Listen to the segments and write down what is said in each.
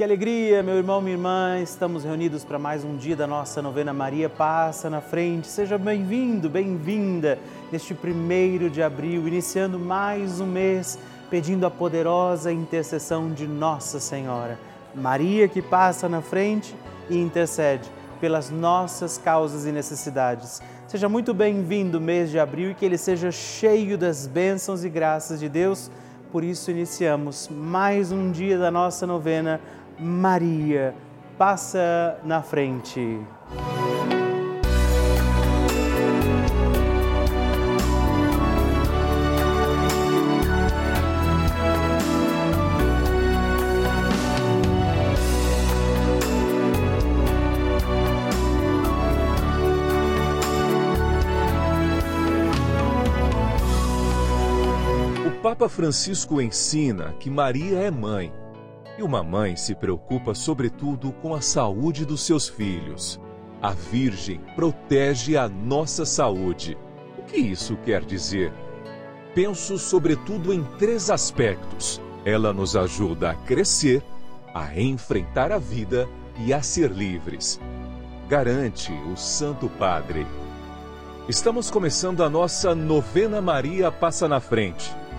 Que alegria, meu irmão, minha irmã, estamos reunidos para mais um dia da nossa novena Maria Passa na Frente. Seja bem-vindo, bem-vinda neste primeiro de abril, iniciando mais um mês, pedindo a poderosa intercessão de Nossa Senhora. Maria que passa na frente e intercede pelas nossas causas e necessidades. Seja muito bem-vindo mês de abril e que ele seja cheio das bênçãos e graças de Deus. Por isso, iniciamos mais um dia da nossa novena Maria passa na frente. O Papa Francisco ensina que Maria é mãe e uma mãe se preocupa sobretudo com a saúde dos seus filhos. A Virgem protege a nossa saúde. O que isso quer dizer? Penso sobretudo em três aspectos. Ela nos ajuda a crescer, a enfrentar a vida e a ser livres. Garante o Santo Padre. Estamos começando a nossa novena Maria Passa na Frente.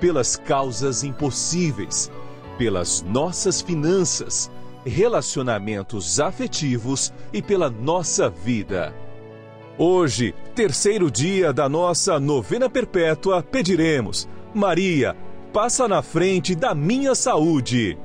pelas causas impossíveis, pelas nossas finanças, relacionamentos afetivos e pela nossa vida. Hoje, terceiro dia da nossa novena perpétua, pediremos: Maria, passa na frente da minha saúde.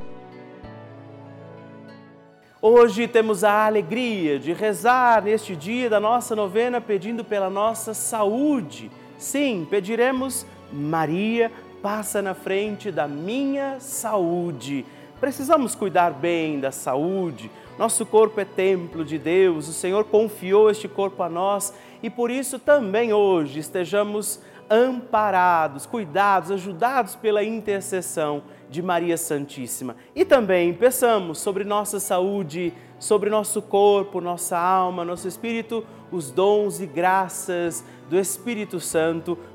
Hoje temos a alegria de rezar neste dia da nossa novena pedindo pela nossa saúde. Sim, pediremos Maria, passa na frente da minha saúde. Precisamos cuidar bem da saúde. Nosso corpo é templo de Deus, o Senhor confiou este corpo a nós e por isso também hoje estejamos amparados, cuidados, ajudados pela intercessão de Maria Santíssima. E também peçamos sobre nossa saúde, sobre nosso corpo, nossa alma, nosso espírito, os dons e graças do Espírito Santo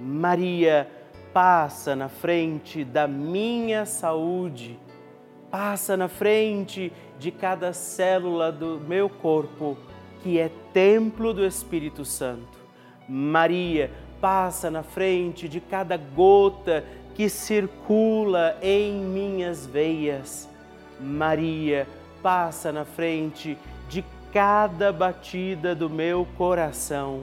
Maria, passa na frente da minha saúde, passa na frente de cada célula do meu corpo, que é templo do Espírito Santo. Maria passa na frente de cada gota que circula em minhas veias. Maria passa na frente de cada batida do meu coração.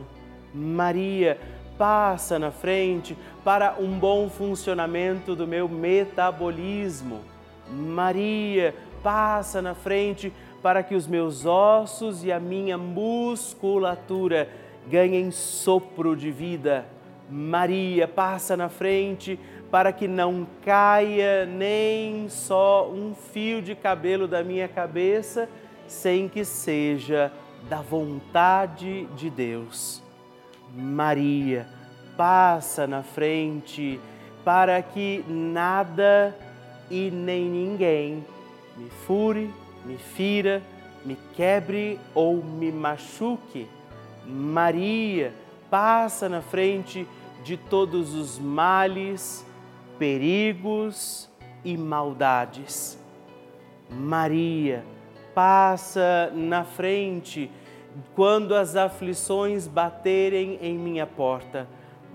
Maria passa na frente para um bom funcionamento do meu metabolismo. Maria, passa na frente para que os meus ossos e a minha musculatura ganhem sopro de vida. Maria, passa na frente para que não caia nem só um fio de cabelo da minha cabeça sem que seja da vontade de Deus. Maria, passa na frente para que nada e nem ninguém me fure, me fira, me quebre ou me machuque. Maria, passa na frente de todos os males, perigos e maldades. Maria, passa na frente quando as aflições baterem em minha porta.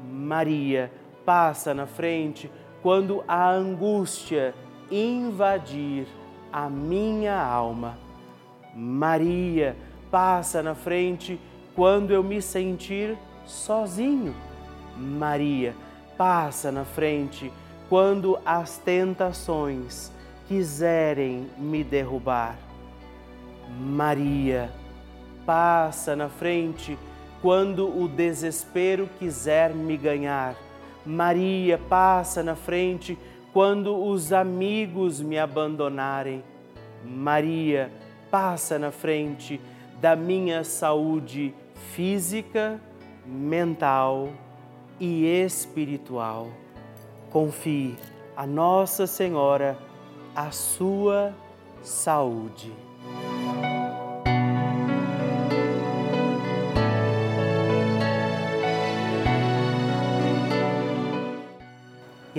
Maria, passa na frente quando a angústia invadir a minha alma. Maria, passa na frente quando eu me sentir sozinho. Maria, passa na frente quando as tentações quiserem me derrubar. Maria, passa na frente quando o desespero quiser me ganhar. Maria, passa na frente quando os amigos me abandonarem. Maria, passa na frente da minha saúde física, mental e espiritual. Confie a Nossa Senhora a sua saúde.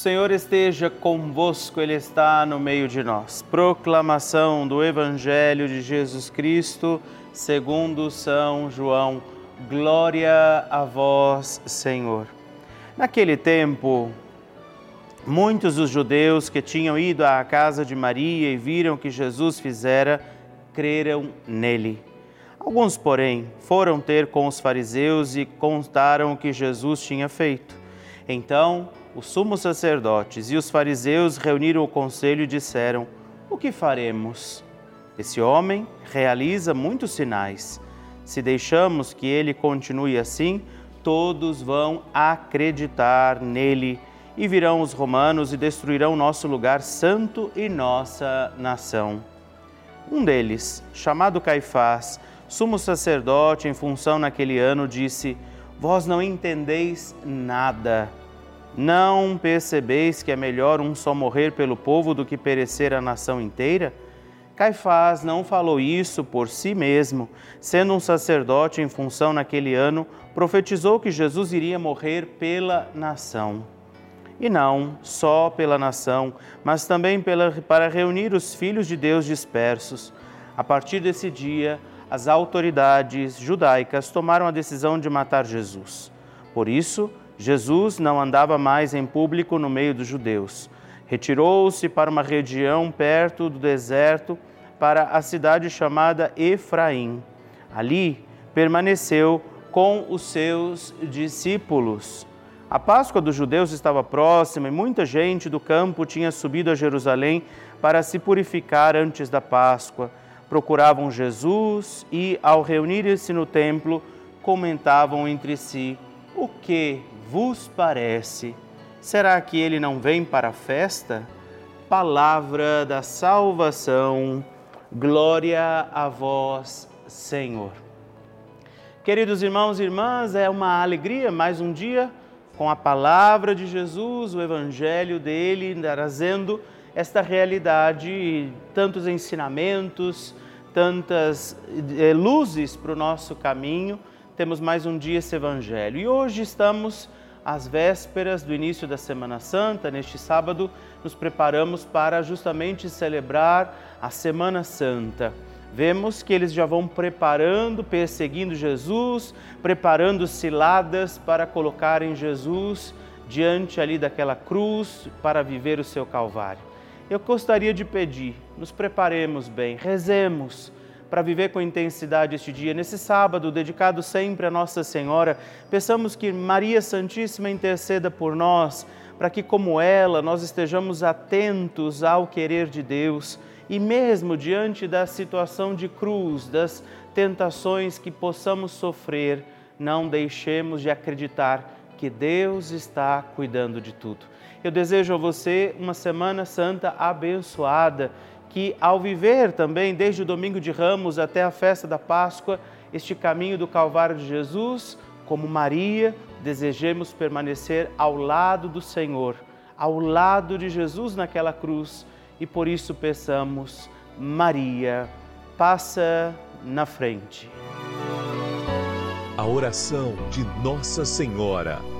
Senhor esteja convosco, Ele está no meio de nós. Proclamação do Evangelho de Jesus Cristo, segundo São João. Glória a vós, Senhor. Naquele tempo, muitos dos judeus que tinham ido à casa de Maria e viram o que Jesus fizera, creram nele. Alguns, porém, foram ter com os fariseus e contaram o que Jesus tinha feito. Então, os sumos sacerdotes e os fariseus reuniram o conselho e disseram: O que faremos? Esse homem realiza muitos sinais. Se deixamos que ele continue assim, todos vão acreditar nele e virão os romanos e destruirão nosso lugar santo e nossa nação. Um deles, chamado Caifás, sumo sacerdote em função naquele ano, disse: Vós não entendeis nada não percebeis que é melhor um só morrer pelo povo do que perecer a nação inteira? Caifás não falou isso por si mesmo, sendo um sacerdote em função naquele ano, profetizou que Jesus iria morrer pela nação. E não só pela nação, mas também pela, para reunir os filhos de Deus dispersos. A partir desse dia, as autoridades judaicas tomaram a decisão de matar Jesus. Por isso, Jesus não andava mais em público no meio dos judeus. Retirou-se para uma região perto do deserto, para a cidade chamada Efraim. Ali permaneceu com os seus discípulos. A Páscoa dos judeus estava próxima e muita gente do campo tinha subido a Jerusalém para se purificar antes da Páscoa. Procuravam Jesus e, ao reunirem-se no templo, comentavam entre si: O que vos parece? Será que ele não vem para a festa? Palavra da salvação. Glória a vós, Senhor. Queridos irmãos e irmãs, é uma alegria mais um dia com a palavra de Jesus, o evangelho dele, trazendo esta realidade, tantos ensinamentos, tantas eh, luzes para o nosso caminho. Temos mais um dia esse evangelho. E hoje estamos às vésperas do início da Semana Santa, neste sábado, nos preparamos para justamente celebrar a Semana Santa vemos que eles já vão preparando, perseguindo Jesus, preparando ciladas para colocarem Jesus diante ali daquela cruz para viver o seu Calvário. Eu gostaria de pedir, nos preparemos bem, rezemos para viver com intensidade este dia. Nesse sábado, dedicado sempre a Nossa Senhora, peçamos que Maria Santíssima interceda por nós, para que, como ela, nós estejamos atentos ao querer de Deus e mesmo diante da situação de cruz, das tentações que possamos sofrer, não deixemos de acreditar que Deus está cuidando de tudo. Eu desejo a você uma Semana Santa abençoada, que ao viver também, desde o domingo de Ramos até a festa da Páscoa, este caminho do Calvário de Jesus, como Maria, desejemos permanecer ao lado do Senhor, ao lado de Jesus naquela cruz e por isso peçamos, Maria, passa na frente. A oração de Nossa Senhora.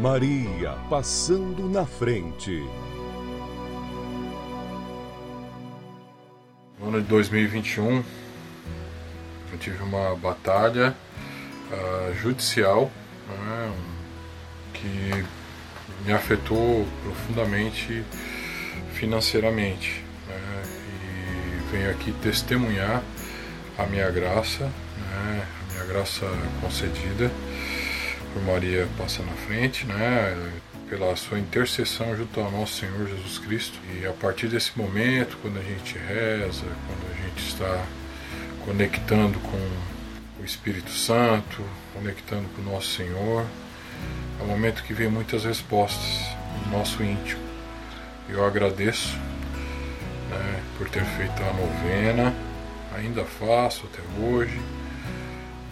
Maria passando na frente. No ano de 2021, eu tive uma batalha uh, judicial né, que me afetou profundamente financeiramente. Né, e venho aqui testemunhar a minha graça, né, a minha graça concedida por Maria passa na frente, né? Pela sua intercessão junto ao nosso Senhor Jesus Cristo. E a partir desse momento, quando a gente reza, quando a gente está conectando com o Espírito Santo, conectando com o nosso Senhor, é um momento que vem muitas respostas no nosso íntimo. Eu agradeço né, por ter feito a novena, ainda faço até hoje.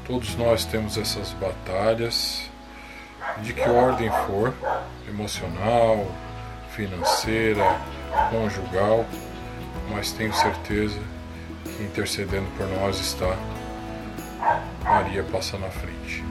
Todos nós temos essas batalhas de que ordem for, emocional, financeira, conjugal, mas tenho certeza que intercedendo por nós está Maria passa na frente.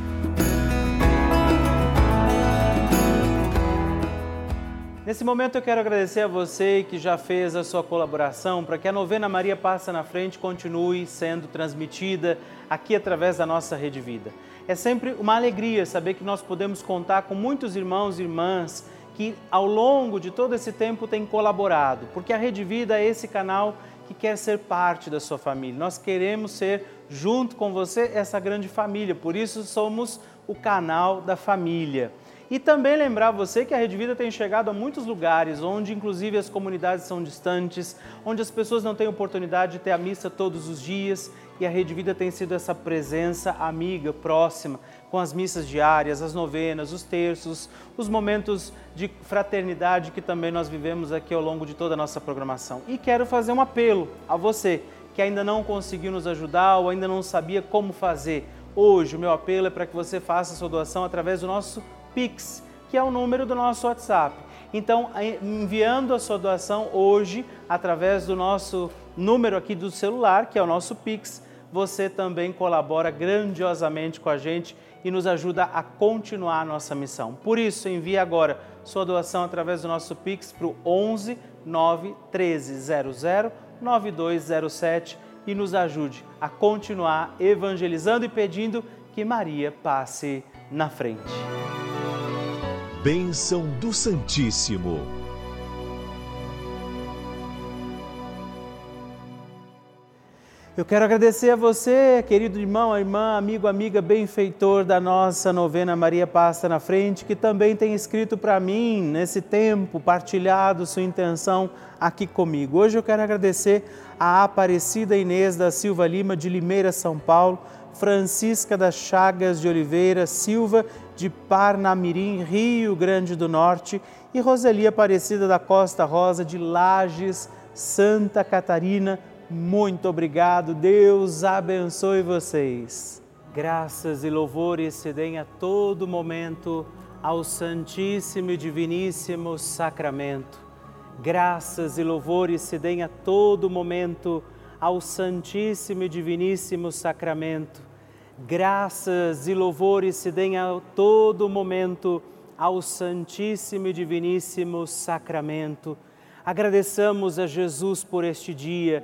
Nesse momento eu quero agradecer a você que já fez a sua colaboração para que a novena Maria Passa na Frente continue sendo transmitida aqui através da nossa Rede Vida. É sempre uma alegria saber que nós podemos contar com muitos irmãos e irmãs que ao longo de todo esse tempo têm colaborado, porque a Rede Vida é esse canal que quer ser parte da sua família. Nós queremos ser, junto com você, essa grande família, por isso somos o canal da família. E também lembrar você que a Rede Vida tem chegado a muitos lugares onde, inclusive, as comunidades são distantes, onde as pessoas não têm oportunidade de ter a missa todos os dias e a Rede Vida tem sido essa presença amiga, próxima, com as missas diárias, as novenas, os terços, os momentos de fraternidade que também nós vivemos aqui ao longo de toda a nossa programação. E quero fazer um apelo a você que ainda não conseguiu nos ajudar ou ainda não sabia como fazer. Hoje, o meu apelo é para que você faça sua doação através do nosso Pix, que é o número do nosso WhatsApp. Então, enviando a sua doação hoje através do nosso número aqui do celular, que é o nosso Pix, você também colabora grandiosamente com a gente e nos ajuda a continuar a nossa missão. Por isso, envie agora sua doação através do nosso Pix para o 11 9 1300 9207 e nos ajude a continuar evangelizando e pedindo que Maria passe na frente bênção do Santíssimo. Eu quero agradecer a você, querido irmão, irmã, amigo, amiga, benfeitor da nossa novena Maria Passa na Frente, que também tem escrito para mim, nesse tempo, partilhado sua intenção aqui comigo. Hoje eu quero agradecer a Aparecida Inês da Silva Lima, de Limeira, São Paulo, Francisca das Chagas de Oliveira Silva, de Parnamirim, Rio Grande do Norte, e Roseli Aparecida da Costa Rosa, de Lages, Santa Catarina. Muito obrigado, Deus abençoe vocês. Graças e louvores se deem a todo momento ao Santíssimo e Diviníssimo Sacramento. Graças e louvores se deem a todo momento ao Santíssimo e Diviníssimo Sacramento graças e louvores se deem a todo momento ao Santíssimo e Diviníssimo Sacramento. Agradeçamos a Jesus por este dia,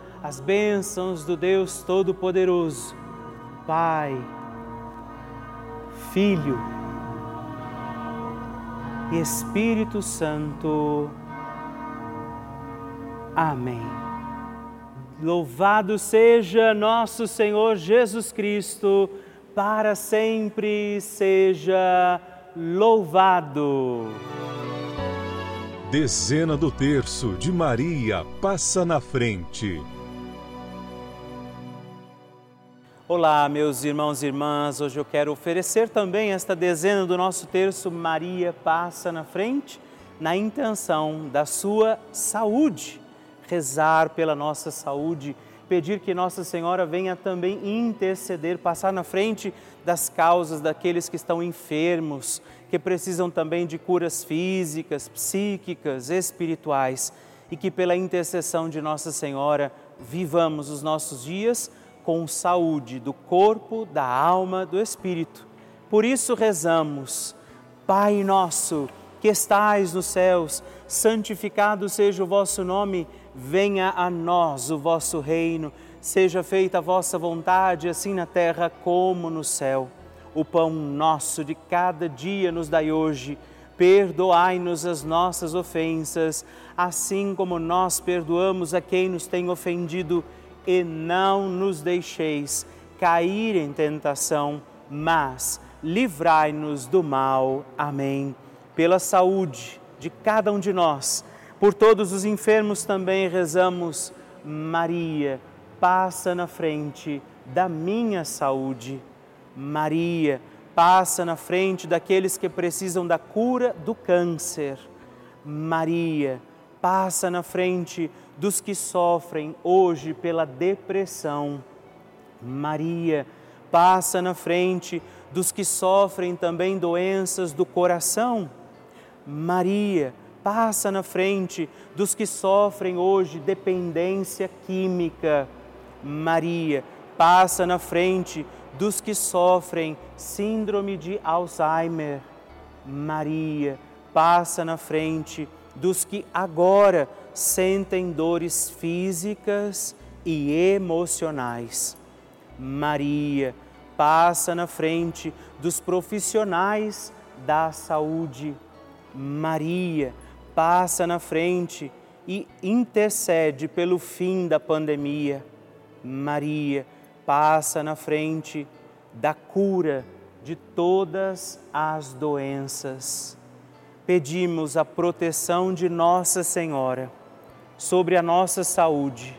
as bênçãos do Deus Todo-Poderoso. Pai, Filho e Espírito Santo. Amém. Louvado seja nosso Senhor Jesus Cristo, para sempre seja louvado. Dezena do terço de Maria passa na frente. Olá, meus irmãos e irmãs. Hoje eu quero oferecer também esta dezena do nosso terço Maria passa na frente, na intenção da sua saúde. Rezar pela nossa saúde, pedir que Nossa Senhora venha também interceder, passar na frente das causas daqueles que estão enfermos, que precisam também de curas físicas, psíquicas, espirituais e que pela intercessão de Nossa Senhora vivamos os nossos dias com saúde do corpo, da alma, do espírito. Por isso rezamos, Pai nosso, que estais nos céus, santificado seja o vosso nome, venha a nós o vosso reino, seja feita a vossa vontade, assim na terra como no céu. O pão nosso de cada dia nos dai hoje. Perdoai-nos as nossas ofensas, assim como nós perdoamos a quem nos tem ofendido e não nos deixeis cair em tentação, mas livrai-nos do mal. Amém. Pela saúde de cada um de nós, por todos os enfermos também rezamos, Maria, passa na frente da minha saúde. Maria, passa na frente daqueles que precisam da cura do câncer. Maria, passa na frente dos que sofrem hoje pela depressão. Maria passa na frente dos que sofrem também doenças do coração. Maria passa na frente dos que sofrem hoje dependência química. Maria passa na frente dos que sofrem síndrome de Alzheimer. Maria passa na frente dos que agora sentem dores físicas e emocionais. Maria passa na frente dos profissionais da saúde. Maria passa na frente e intercede pelo fim da pandemia. Maria passa na frente da cura de todas as doenças. Pedimos a proteção de Nossa Senhora sobre a nossa saúde,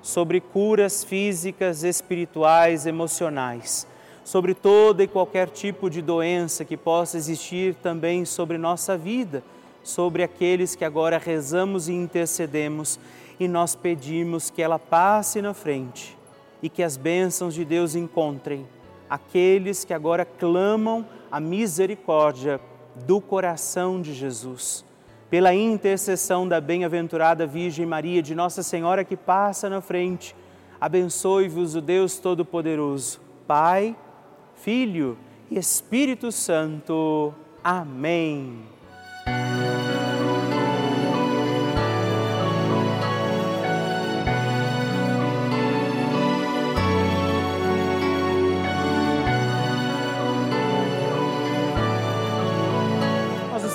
sobre curas físicas, espirituais, emocionais, sobre toda e qualquer tipo de doença que possa existir também sobre nossa vida, sobre aqueles que agora rezamos e intercedemos e nós pedimos que ela passe na frente e que as bênçãos de Deus encontrem aqueles que agora clamam a misericórdia do coração de Jesus pela intercessão da bem-aventurada Virgem Maria, de Nossa Senhora que passa na frente, abençoe-vos o Deus Todo-Poderoso, Pai, Filho e Espírito Santo. Amém.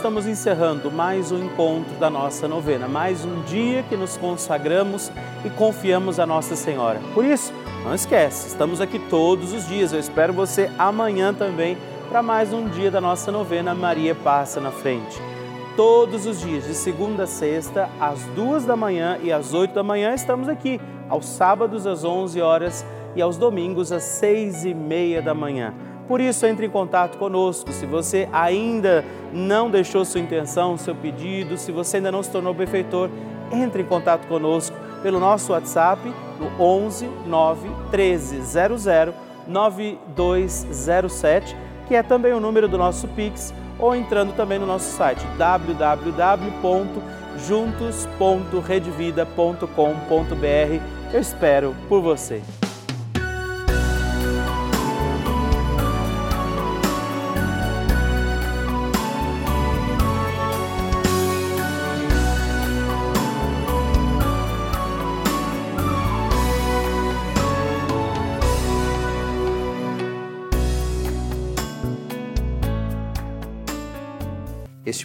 Estamos encerrando mais um encontro da nossa novena, mais um dia que nos consagramos e confiamos a Nossa Senhora. Por isso, não esquece, estamos aqui todos os dias. Eu espero você amanhã também para mais um dia da nossa novena Maria Passa na Frente. Todos os dias, de segunda a sexta, às duas da manhã e às oito da manhã, estamos aqui. Aos sábados, às onze horas e aos domingos, às seis e meia da manhã. Por isso, entre em contato conosco. Se você ainda não deixou sua intenção, seu pedido, se você ainda não se tornou benfeitor, entre em contato conosco pelo nosso WhatsApp no 11 9 13 00 9207 que é também o número do nosso Pix, ou entrando também no nosso site www.juntos.redvida.com.br. Eu espero por você.